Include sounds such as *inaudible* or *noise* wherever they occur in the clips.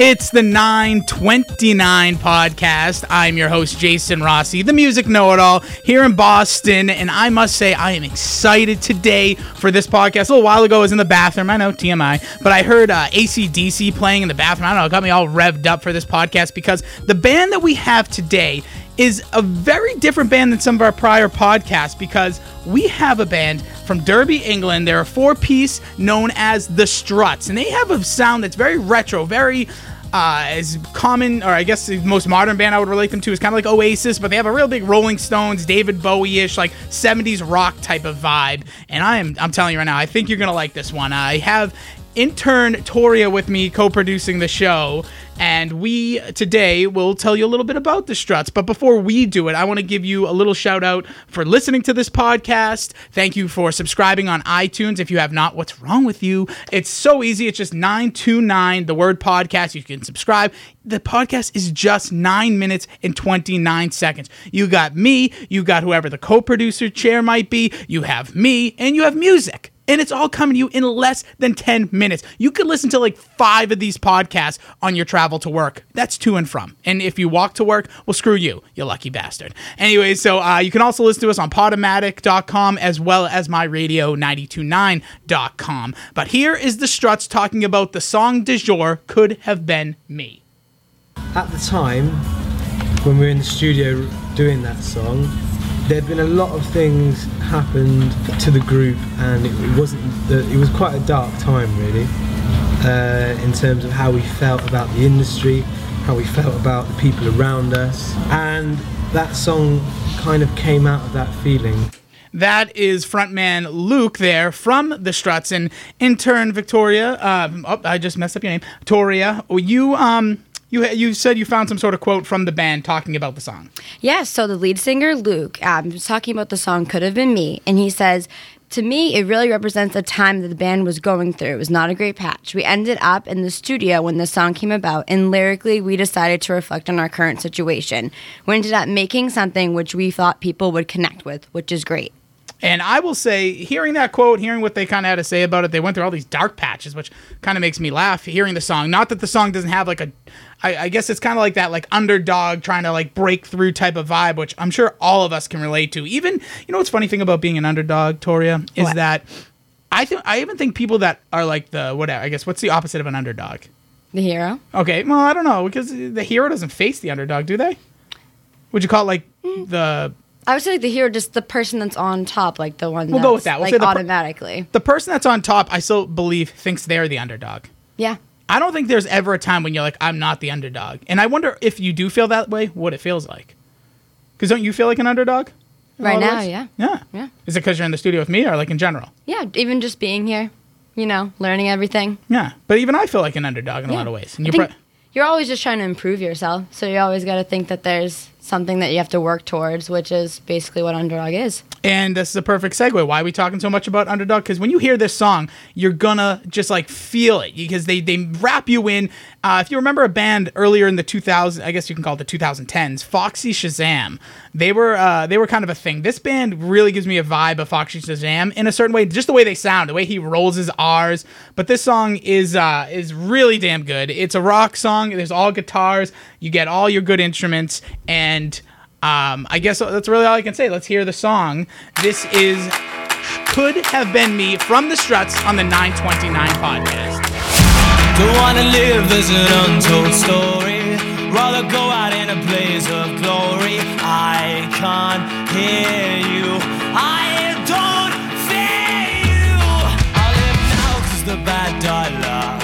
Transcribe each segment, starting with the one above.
It's the 929 podcast. I'm your host, Jason Rossi, the music know it all here in Boston. And I must say, I am excited today for this podcast. A little while ago, I was in the bathroom. I know, TMI, but I heard uh, ACDC playing in the bathroom. I don't know, it got me all revved up for this podcast because the band that we have today is a very different band than some of our prior podcasts because we have a band from Derby, England. They're a four piece known as The Struts, and they have a sound that's very retro, very. Uh, as common, or I guess the most modern band I would relate them to is kind of like Oasis, but they have a real big Rolling Stones, David Bowie-ish, like 70s rock type of vibe. And I am, I'm telling you right now, I think you're gonna like this one. I have intern Toria with me co-producing the show, and we today will tell you a little bit about the Struts. But before we do it, I want to give you a little shout out for listening to this podcast. Thank you for subscribing on iTunes. If you have not, what's wrong with you? It's so easy. It's just 929, the word podcast. You can subscribe. The podcast is just nine minutes and 29 seconds. You got me, you got whoever the co producer chair might be, you have me, and you have music and it's all coming to you in less than 10 minutes. You could listen to like five of these podcasts on your travel to work. That's to and from. And if you walk to work, well, screw you, you lucky bastard. Anyway, so uh, you can also listen to us on podomatic.com as well as myradio929.com. But here is the Struts talking about the song du jour, Could Have Been Me. At the time, when we were in the studio doing that song, there'd been a lot of things happened to the group, and it, wasn't. The, it was quite a dark time, really, uh, in terms of how we felt about the industry, how we felt about the people around us, and that song kind of came out of that feeling. That is frontman Luke there from the Struts, and intern Victoria. Uh, oh, I just messed up your name, Toria. You um you you said you found some sort of quote from the band talking about the song. Yeah, so the lead singer, Luke, um, was talking about the song Could Have Been Me. And he says, To me, it really represents a time that the band was going through. It was not a great patch. We ended up in the studio when the song came about, and lyrically, we decided to reflect on our current situation. We ended up making something which we thought people would connect with, which is great. And I will say, hearing that quote, hearing what they kind of had to say about it, they went through all these dark patches, which kind of makes me laugh. Hearing the song, not that the song doesn't have like a, I, I guess it's kind of like that like underdog trying to like break through type of vibe, which I'm sure all of us can relate to. Even you know what's funny thing about being an underdog, Toria, is What? that I think I even think people that are like the whatever. I guess what's the opposite of an underdog? The hero? Okay, well I don't know because the hero doesn't face the underdog, do they? Would you call it like mm. the I would say like the hero, just the person that's on top, like the one We'll that's go with that. We'll like say the per- automatically. the person that's on top? I still believe thinks they're the underdog. yeah. I don't think there's ever a time when you're like, I'm not the underdog. And I wonder if you do feel that way, what it feels like. Because don't you feel like an underdog? Right now, ways? yeah. Yeah. Yeah. Is it because you're in the studio with me or like in general? Yeah, even just being here, you know, learning everything. Yeah. But even I feel like an underdog in a lot of ways. And you're think pro- you're always just trying to improve yourself. So you always got to think that there's something that you have to work towards, which is basically what underdog is. And this is a perfect segue. Why are we talking so much about underdog? Because when you hear this song, you're gonna just like feel it because they they wrap you in. Uh, if you remember a band earlier in the 2000, I guess you can call it the 2010s, Foxy Shazam. They were uh, they were kind of a thing. This band really gives me a vibe of Foxy Shazam in a certain way, just the way they sound, the way he rolls his R's. But this song is uh, is really damn good. It's a rock song. There's all guitars. You get all your good instruments and. Um, I guess that's really all I can say. Let's hear the song. This is Could Have Been Me from the Struts on the 929 podcast. Don't wanna live as an untold story. Rather go out in a blaze of glory. I can't hear you. I don't fear you. I live now 'cause the bad die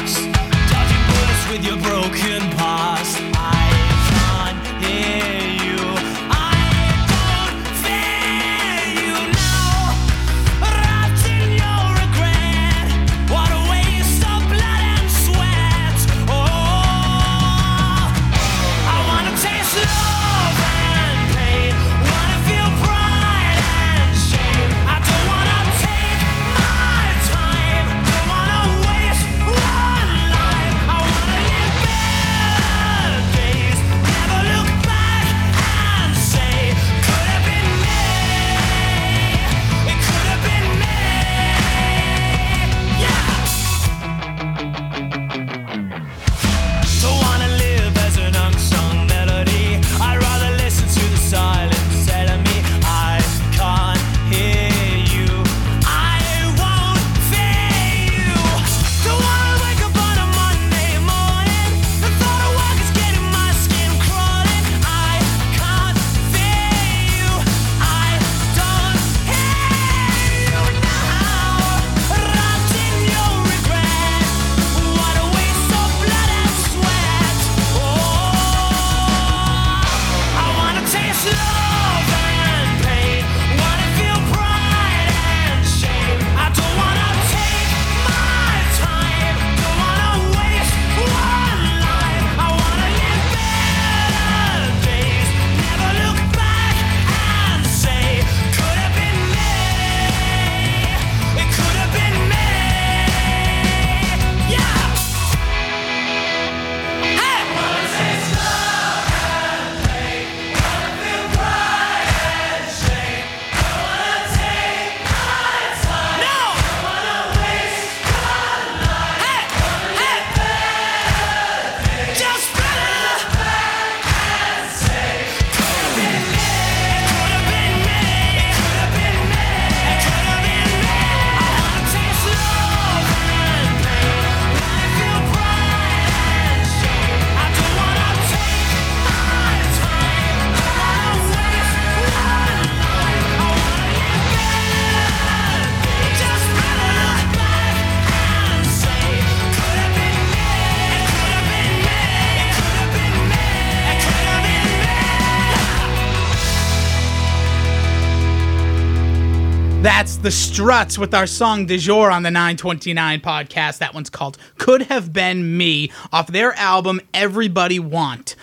the Struts with our song du jour on the 929 podcast. That one's called Could Have Been Me off their album Everybody Want.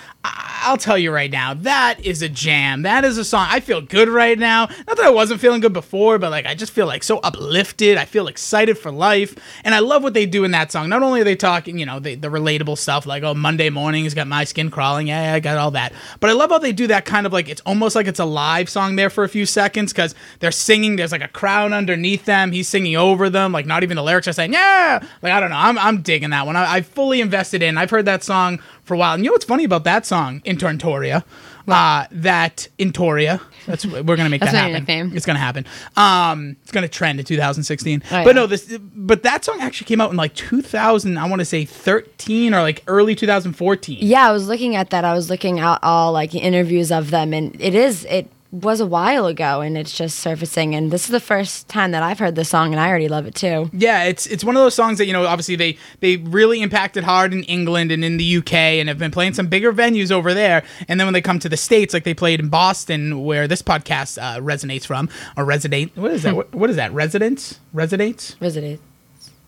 I'll tell you right now, that is a jam. That is a song. I feel good right now. Not that I wasn't feeling good before, but like I just feel like so uplifted. I feel excited for life. And I love what they do in that song. Not only are they talking, you know, the, the relatable stuff like, oh, Monday morning's got my skin crawling. Yeah, I got all that. But I love how they do that kind of like, it's almost like it's a live song there for a few seconds because they're singing. There's like a crowd underneath them. He's singing over them. Like, not even the lyrics are saying, yeah. Like, I don't know. I'm, I'm digging that one. I, I fully invested in. I've heard that song for a while. And you know what's funny about that song, Intorntoria? Uh, that Intoria. That's we're gonna make that happen. It's gonna happen. Um, it's gonna trend in 2016. Oh, but no, this. But that song actually came out in like 2000. I want to say 13 or like early 2014. Yeah, I was looking at that. I was looking at all like interviews of them, and it is it was a while ago, and it's just surfacing. And this is the first time that I've heard the song, and I already love it too. Yeah, it's it's one of those songs that you know obviously they they really impacted hard in England and in the UK and have been playing some bigger venues over there. And then when they come to the states, like they played in Boston, where this podcast uh, resonates from, or resonate. What is that? *laughs* what, what is that? Residents? Resonates? Visited.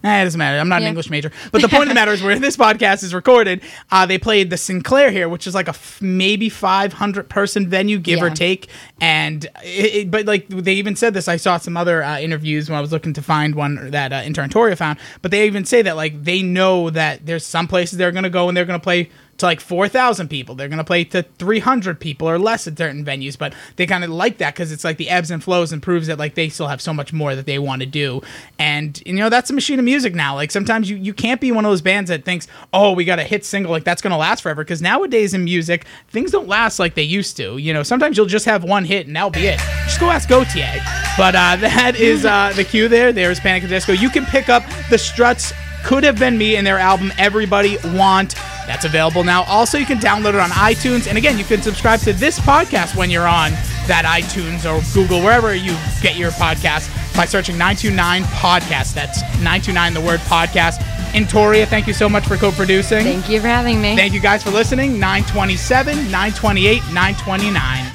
Eh, it doesn't matter. I'm not an English major. But the point of the matter is, where this podcast is recorded, uh, they played the Sinclair here, which is like a f- maybe 500 person venue, give or take. And it, it- but like they even said this. I saw some other uh, interviews when I was looking to find one that uh, Interntoria found. But they even say that like they know that there's some places they're going to go and they're going to play to like 4,000 people. They're going to play to 300 people or less at certain venues, but they kind of like that because it's like the ebbs and flows and proves that like they still have so much more that they want to do. And, you know, that's a machine of music now. Like sometimes you, you can't be one of those bands that thinks, oh, we got a hit single, like that's going to last forever. Because nowadays in music, things don't last like they used to. You know, sometimes you'll just have one hit and that'll be it. Just go ask Gotye. But uh, *laughs* that is uh, the cue there. There's Panic at the Disco. You can pick up the Struts could have been me in their album Everybody Want. That's available now. Also, you can download it on iTunes. And again, you can subscribe to this podcast when you're on that iTunes or Google, wherever you get your podcast, by searching 929 Podcast. That's 929, the word podcast. Intoria, thank you so much for co producing. Thank you for having me. Thank you guys for listening. 927, 928, 929.